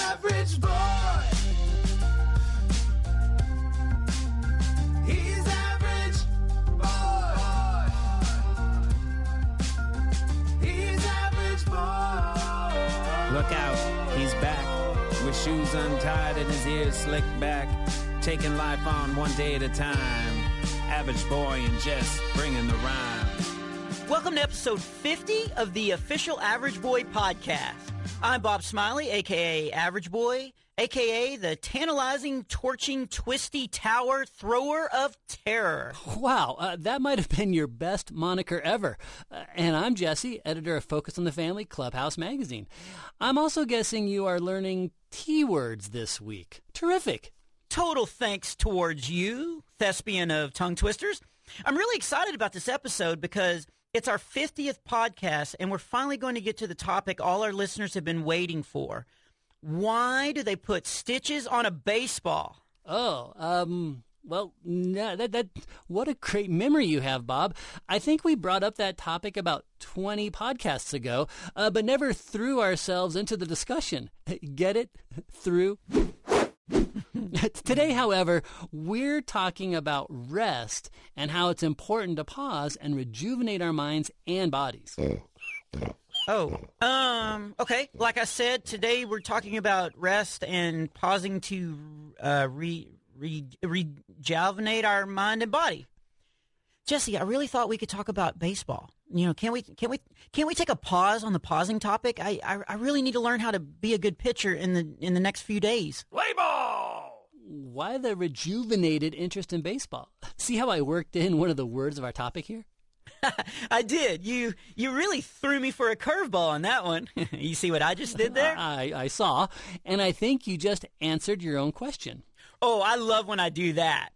average boy. He's average boy. He's average boy. Look out, he's back with shoes untied and his ears slicked back, taking life on one day at a time. Average boy and Jess bringing the rhyme. Welcome to episode 50 of the official Average Boy podcast. I'm Bob Smiley, aka Average Boy, aka the tantalizing, torching, twisty tower thrower of terror. Wow, uh, that might have been your best moniker ever. Uh, and I'm Jesse, editor of Focus on the Family Clubhouse magazine. I'm also guessing you are learning T words this week. Terrific. Total thanks towards you, thespian of tongue twisters. I'm really excited about this episode because it's our 50th podcast, and we're finally going to get to the topic all our listeners have been waiting for. Why do they put stitches on a baseball? Oh, um, well, no, that, that, what a great memory you have, Bob. I think we brought up that topic about 20 podcasts ago, uh, but never threw ourselves into the discussion. Get it? Through? Today, however, we're talking about rest and how it's important to pause and rejuvenate our minds and bodies. Oh, um, okay. Like I said, today we're talking about rest and pausing to uh, re, re, rejuvenate our mind and body. Jesse, I really thought we could talk about baseball. You know, can we can we can we take a pause on the pausing topic? I, I I really need to learn how to be a good pitcher in the in the next few days. Play ball. Why the rejuvenated interest in baseball? See how I worked in one of the words of our topic here? I did. You you really threw me for a curveball on that one. you see what I just did there? I, I saw, and I think you just answered your own question. Oh, I love when I do that.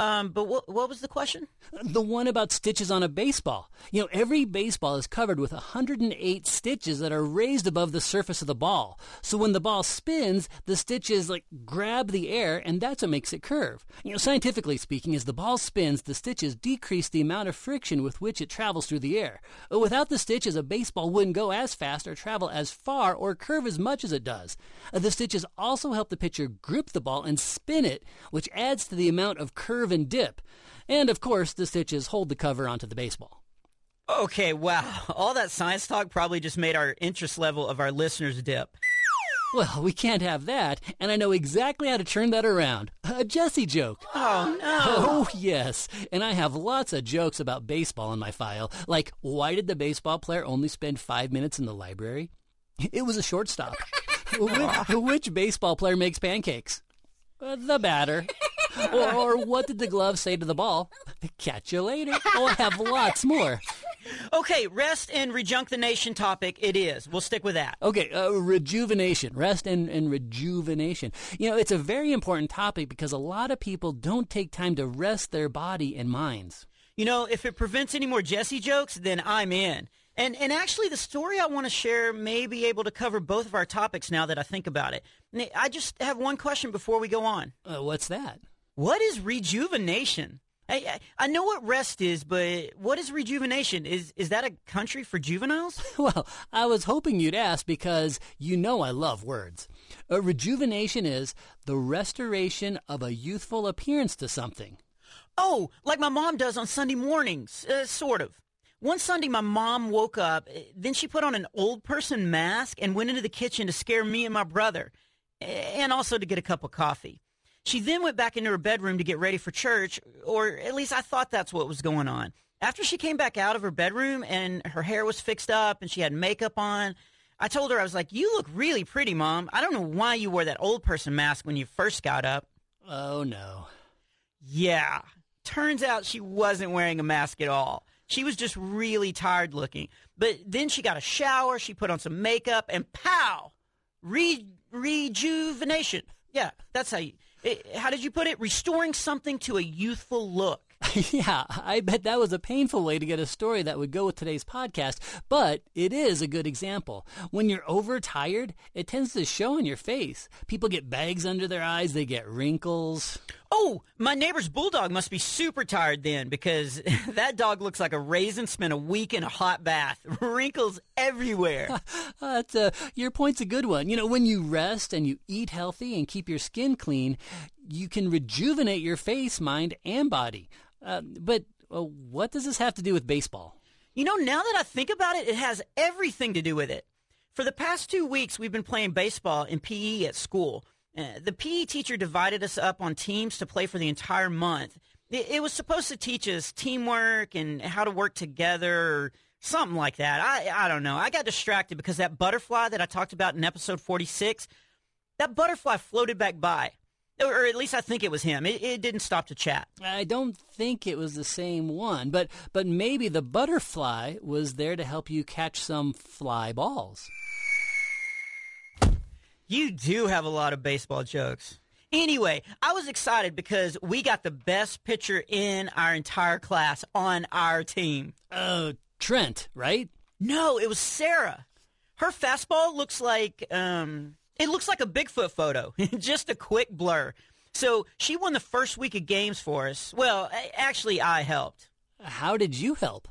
Um, but what what was the question? The one about stitches on a baseball. You know, every baseball is covered with 108 stitches that are raised above the surface of the ball. So when the ball spins, the stitches like grab the air and that's what makes it curve. You know, scientifically speaking, as the ball spins, the stitches decrease the amount of friction with which it travels through the air. Without the stitches, a baseball wouldn't go as fast or travel as far or curve as much as it does. Uh, the stitches also help the pitcher grip the ball and spin it, which adds to the amount of curve and dip. And of course, the stitches hold the cover onto the baseball. Okay, wow. All that science talk probably just made our interest level of our listeners dip. Well, we can't have that, and I know exactly how to turn that around. A Jesse joke. Oh no. Oh, yes. And I have lots of jokes about baseball in my file. Like, why did the baseball player only spend five minutes in the library? It was a shortstop. which, which baseball player makes pancakes? Uh, the batter. Or, or what did the glove say to the ball? Catch you later. I have lots more. Okay, rest and rejuvenation topic it is. We'll stick with that. Okay, uh, rejuvenation, rest and, and rejuvenation. You know, it's a very important topic because a lot of people don't take time to rest their body and minds. You know, if it prevents any more Jesse jokes, then I'm in. And and actually, the story I want to share may be able to cover both of our topics now that I think about it. I just have one question before we go on. Uh, what's that? What is rejuvenation? I, I, know what rest is, but what is rejuvenation? Is is that a country for juveniles? Well, I was hoping you'd ask because you know I love words. Uh, rejuvenation is the restoration of a youthful appearance to something. Oh, like my mom does on Sunday mornings, uh, sort of. One Sunday, my mom woke up. Then she put on an old person mask and went into the kitchen to scare me and my brother, and also to get a cup of coffee. She then went back into her bedroom to get ready for church, or at least I thought that's what was going on. After she came back out of her bedroom and her hair was fixed up and she had makeup on, I told her, I was like, You look really pretty, Mom. I don't know why you wore that old person mask when you first got up. Oh, no. Yeah. Turns out she wasn't wearing a mask at all. She was just really tired looking. But then she got a shower, she put on some makeup, and pow! Re- rejuvenation. Yeah, that's how you. How did you put it? Restoring something to a youthful look. yeah, I bet that was a painful way to get a story that would go with today's podcast, but it is a good example. When you're overtired, it tends to show on your face. People get bags under their eyes, they get wrinkles. Oh, my neighbor's bulldog must be super tired then because that dog looks like a raisin spent a week in a hot bath. Wrinkles everywhere. That's, uh, your point's a good one. You know, when you rest and you eat healthy and keep your skin clean, you can rejuvenate your face, mind, and body. Uh, but uh, what does this have to do with baseball? You know, now that I think about it, it has everything to do with it. For the past two weeks, we've been playing baseball in PE at school. Uh, the PE teacher divided us up on teams to play for the entire month. It, it was supposed to teach us teamwork and how to work together or something like that. I, I don't know. I got distracted because that butterfly that I talked about in episode 46, that butterfly floated back by. Or, at least I think it was him. It, it didn't stop to chat. I don't think it was the same one, but but maybe the butterfly was there to help you catch some fly balls. You do have a lot of baseball jokes. Anyway, I was excited because we got the best pitcher in our entire class on our team. Uh, Trent, right? No, it was Sarah. Her fastball looks like um it looks like a Bigfoot photo. Just a quick blur. So, she won the first week of games for us. Well, actually I helped. How did you help?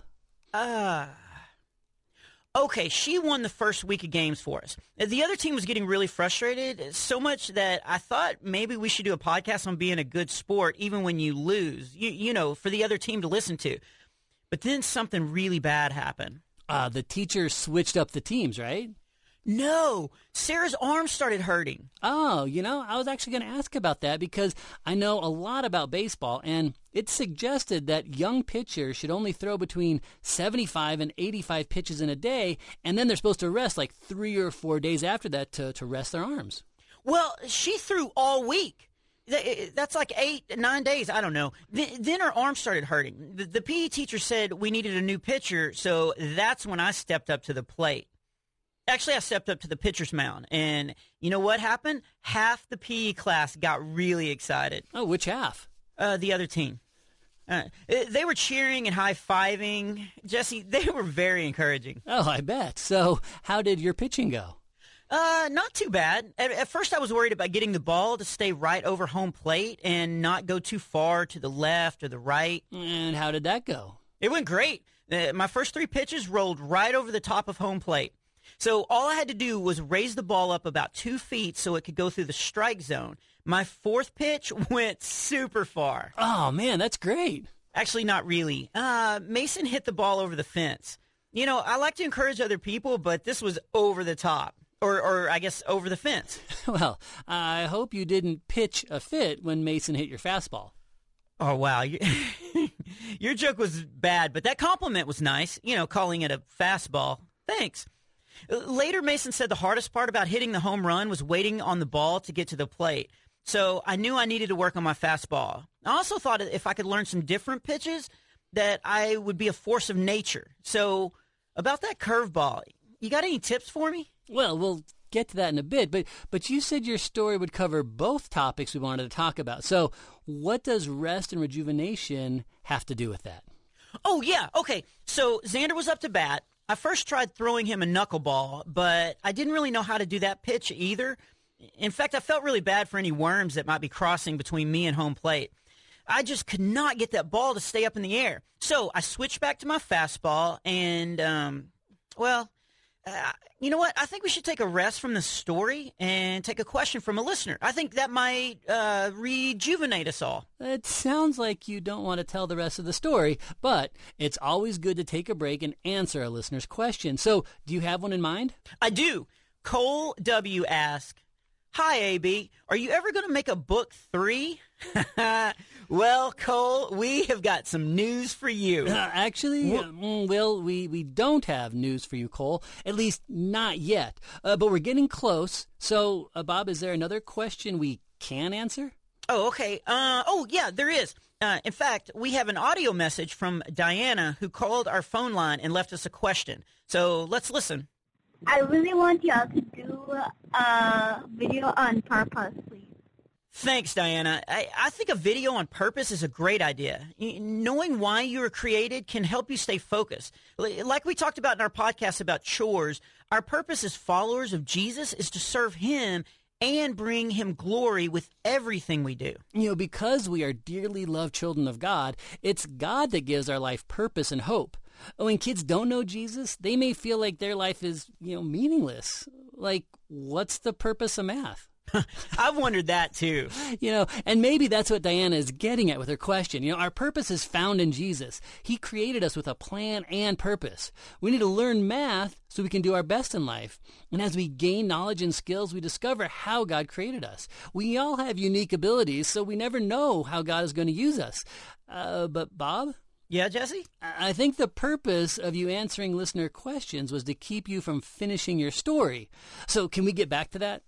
Uh Okay, she won the first week of games for us. The other team was getting really frustrated, so much that I thought maybe we should do a podcast on being a good sport even when you lose. You, you know, for the other team to listen to. But then something really bad happened. Uh, the teacher switched up the teams, right? No, Sarah's arm started hurting. Oh, you know, I was actually going to ask about that because I know a lot about baseball, and it suggested that young pitchers should only throw between 75 and 85 pitches in a day, and then they're supposed to rest like three or four days after that to, to rest their arms. Well, she threw all week. That's like eight, nine days. I don't know. Then her arm started hurting. The, the PE teacher said we needed a new pitcher, so that's when I stepped up to the plate. Actually, I stepped up to the pitcher's mound, and you know what happened? Half the PE class got really excited. Oh, which half? Uh, the other team. Uh, they were cheering and high fiving. Jesse, they were very encouraging. Oh, I bet. So, how did your pitching go? Uh, not too bad. At, at first, I was worried about getting the ball to stay right over home plate and not go too far to the left or the right. And how did that go? It went great. Uh, my first three pitches rolled right over the top of home plate. So all I had to do was raise the ball up about two feet so it could go through the strike zone. My fourth pitch went super far. Oh, man, that's great. Actually, not really. Uh, Mason hit the ball over the fence. You know, I like to encourage other people, but this was over the top. Or, or I guess over the fence. Well, I hope you didn't pitch a fit when Mason hit your fastball. Oh wow, your joke was bad, but that compliment was nice. You know, calling it a fastball. Thanks. Later, Mason said the hardest part about hitting the home run was waiting on the ball to get to the plate. So I knew I needed to work on my fastball. I also thought if I could learn some different pitches, that I would be a force of nature. So about that curveball, you got any tips for me? Well, we'll get to that in a bit, but but you said your story would cover both topics we wanted to talk about. So, what does rest and rejuvenation have to do with that? Oh yeah, okay. So Xander was up to bat. I first tried throwing him a knuckleball, but I didn't really know how to do that pitch either. In fact, I felt really bad for any worms that might be crossing between me and home plate. I just could not get that ball to stay up in the air. So I switched back to my fastball, and um, well, uh, you know what? I think we should take a rest from the story and take a question from a listener. I think that might uh, rejuvenate us all. It sounds like you don't want to tell the rest of the story, but it's always good to take a break and answer a listener's question. So, do you have one in mind? I do. Cole W. asked, Hi, AB. Are you ever going to make a book three? well, Cole, we have got some news for you. Uh, actually, uh, mm, well, we, we don't have news for you, Cole. At least not yet. Uh, but we're getting close. So, uh, Bob, is there another question we can answer? Oh, okay. Uh, oh, yeah, there is. Uh, in fact, we have an audio message from Diana who called our phone line and left us a question. So let's listen. I really want y'all to do a video on purpose, please. Thanks, Diana. I, I think a video on purpose is a great idea. Knowing why you were created can help you stay focused. Like we talked about in our podcast about chores, our purpose as followers of Jesus is to serve Him and bring Him glory with everything we do. You know, because we are dearly loved children of God, it's God that gives our life purpose and hope. When kids don't know Jesus, they may feel like their life is, you know, meaningless. Like, what's the purpose of math? I've wondered that too. You know, and maybe that's what Diana is getting at with her question. You know, our purpose is found in Jesus. He created us with a plan and purpose. We need to learn math so we can do our best in life. And as we gain knowledge and skills, we discover how God created us. We all have unique abilities, so we never know how God is going to use us. Uh, but, Bob? Yeah, Jesse? I think the purpose of you answering listener questions was to keep you from finishing your story. So, can we get back to that?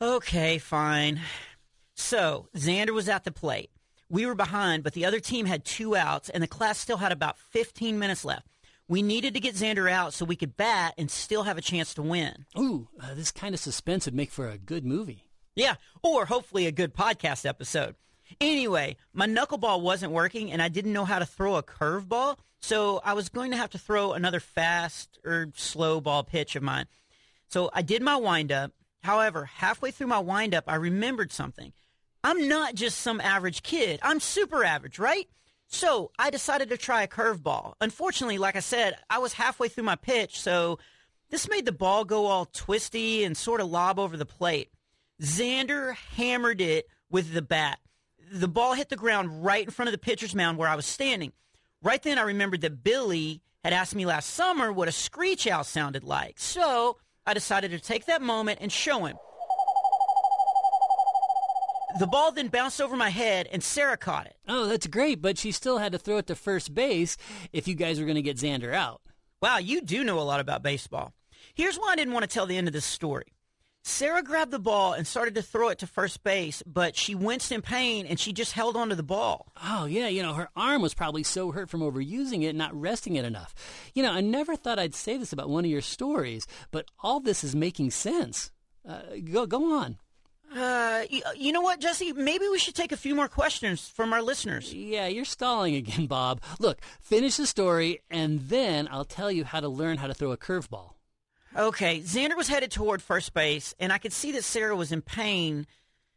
Okay, fine. So, Xander was at the plate. We were behind, but the other team had two outs, and the class still had about 15 minutes left. We needed to get Xander out so we could bat and still have a chance to win. Ooh, uh, this kind of suspense would make for a good movie. Yeah, or hopefully a good podcast episode. Anyway, my knuckleball wasn't working, and I didn't know how to throw a curveball, so I was going to have to throw another fast or slow ball pitch of mine. So I did my windup. However, halfway through my windup, I remembered something. I'm not just some average kid. I'm super average, right? So I decided to try a curveball. Unfortunately, like I said, I was halfway through my pitch, so this made the ball go all twisty and sort of lob over the plate. Xander hammered it with the bat. The ball hit the ground right in front of the pitcher's mound where I was standing. Right then, I remembered that Billy had asked me last summer what a screech owl sounded like. So I decided to take that moment and show him. The ball then bounced over my head, and Sarah caught it. Oh, that's great, but she still had to throw it to first base if you guys were going to get Xander out. Wow, you do know a lot about baseball. Here's why I didn't want to tell the end of this story. Sarah grabbed the ball and started to throw it to first base, but she winced in pain and she just held onto the ball. Oh, yeah, you know, her arm was probably so hurt from overusing it and not resting it enough. You know, I never thought I'd say this about one of your stories, but all this is making sense. Uh, go, go on. Uh, you, you know what, Jesse? Maybe we should take a few more questions from our listeners. Yeah, you're stalling again, Bob. Look, finish the story, and then I'll tell you how to learn how to throw a curveball. Okay, Xander was headed toward first base, and I could see that Sarah was in pain,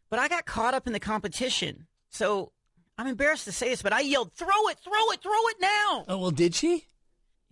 but I got caught up in the competition. So I'm embarrassed to say this, but I yelled, Throw it, throw it, throw it now! Oh, well, did she?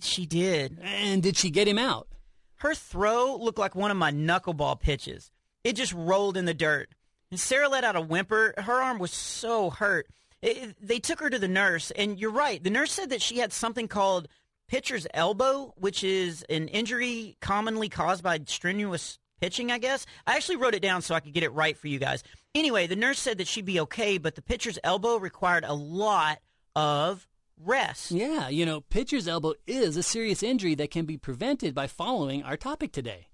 She did. And did she get him out? Her throw looked like one of my knuckleball pitches. It just rolled in the dirt. And Sarah let out a whimper. Her arm was so hurt. It- they took her to the nurse, and you're right. The nurse said that she had something called pitcher's elbow, which is an injury commonly caused by strenuous pitching, I guess. I actually wrote it down so I could get it right for you guys. Anyway, the nurse said that she'd be okay, but the pitcher's elbow required a lot of rest. Yeah, you know, pitcher's elbow is a serious injury that can be prevented by following our topic today.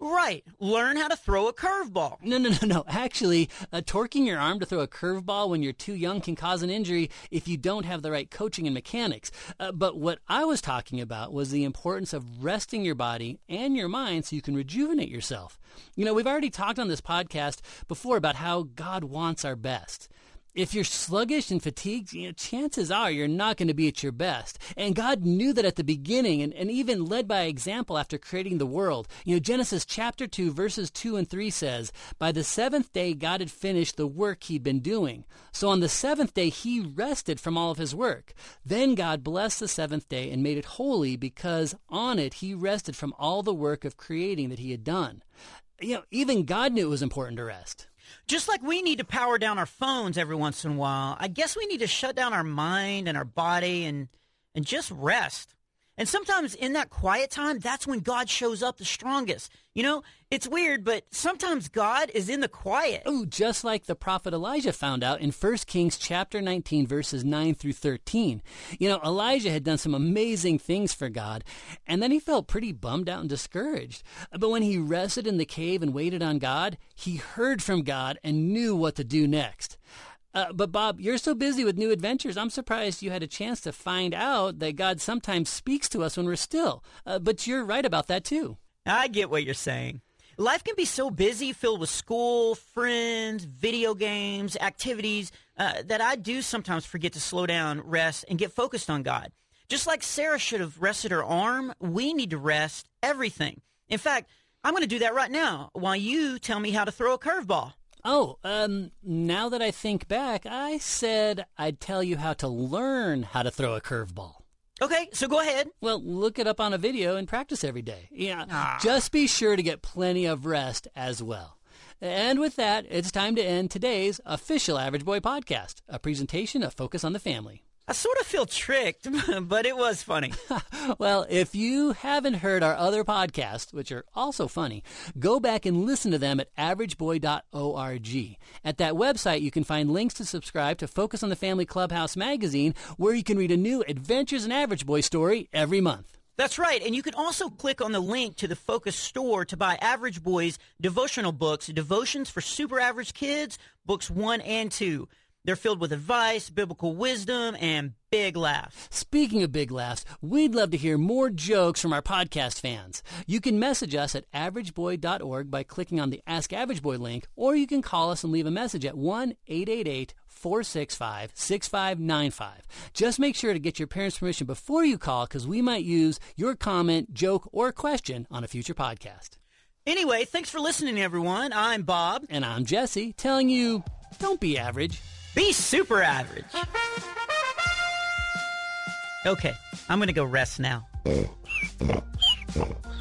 Right. Learn how to throw a curveball. No, no, no, no. Actually, uh, torquing your arm to throw a curveball when you're too young can cause an injury if you don't have the right coaching and mechanics. Uh, but what I was talking about was the importance of resting your body and your mind so you can rejuvenate yourself. You know, we've already talked on this podcast before about how God wants our best. If you're sluggish and fatigued, you know, chances are you're not going to be at your best. And God knew that at the beginning and, and even led by example after creating the world. You know, Genesis chapter 2, verses 2 and 3 says, By the seventh day, God had finished the work he'd been doing. So on the seventh day, he rested from all of his work. Then God blessed the seventh day and made it holy because on it he rested from all the work of creating that he had done. You know, even God knew it was important to rest. Just like we need to power down our phones every once in a while, I guess we need to shut down our mind and our body and and just rest. And sometimes in that quiet time, that's when God shows up the strongest. You know, it's weird, but sometimes God is in the quiet. Oh, just like the prophet Elijah found out in 1 Kings chapter 19 verses 9 through 13. You know, Elijah had done some amazing things for God, and then he felt pretty bummed out and discouraged. But when he rested in the cave and waited on God, he heard from God and knew what to do next. Uh, but Bob, you're so busy with new adventures. I'm surprised you had a chance to find out that God sometimes speaks to us when we're still. Uh, but you're right about that too. I get what you're saying. Life can be so busy, filled with school, friends, video games, activities, uh, that I do sometimes forget to slow down, rest, and get focused on God. Just like Sarah should have rested her arm, we need to rest everything. In fact, I'm going to do that right now while you tell me how to throw a curveball. Oh, um, now that I think back, I said I'd tell you how to learn how to throw a curveball. Okay, so go ahead. Well, look it up on a video and practice every day. Yeah, just be sure to get plenty of rest as well. And with that, it's time to end today's official Average Boy podcast, a presentation of Focus on the Family. I sort of feel tricked, but it was funny. Well, if you haven't heard our other podcasts, which are also funny, go back and listen to them at averageboy.org. At that website, you can find links to subscribe to Focus on the Family Clubhouse magazine, where you can read a new Adventures in Average Boy story every month. That's right. And you can also click on the link to the Focus store to buy Average Boys devotional books, Devotions for Super Average Kids, books one and two. They're filled with advice, biblical wisdom, and big laughs. Speaking of big laughs, we'd love to hear more jokes from our podcast fans. You can message us at averageboy.org by clicking on the Ask Average Boy link, or you can call us and leave a message at 1 888 465 6595. Just make sure to get your parents' permission before you call because we might use your comment, joke, or question on a future podcast. Anyway, thanks for listening, everyone. I'm Bob. And I'm Jesse, telling you don't be average. Be super average. Okay, I'm to go rest now. Uh, uh, uh.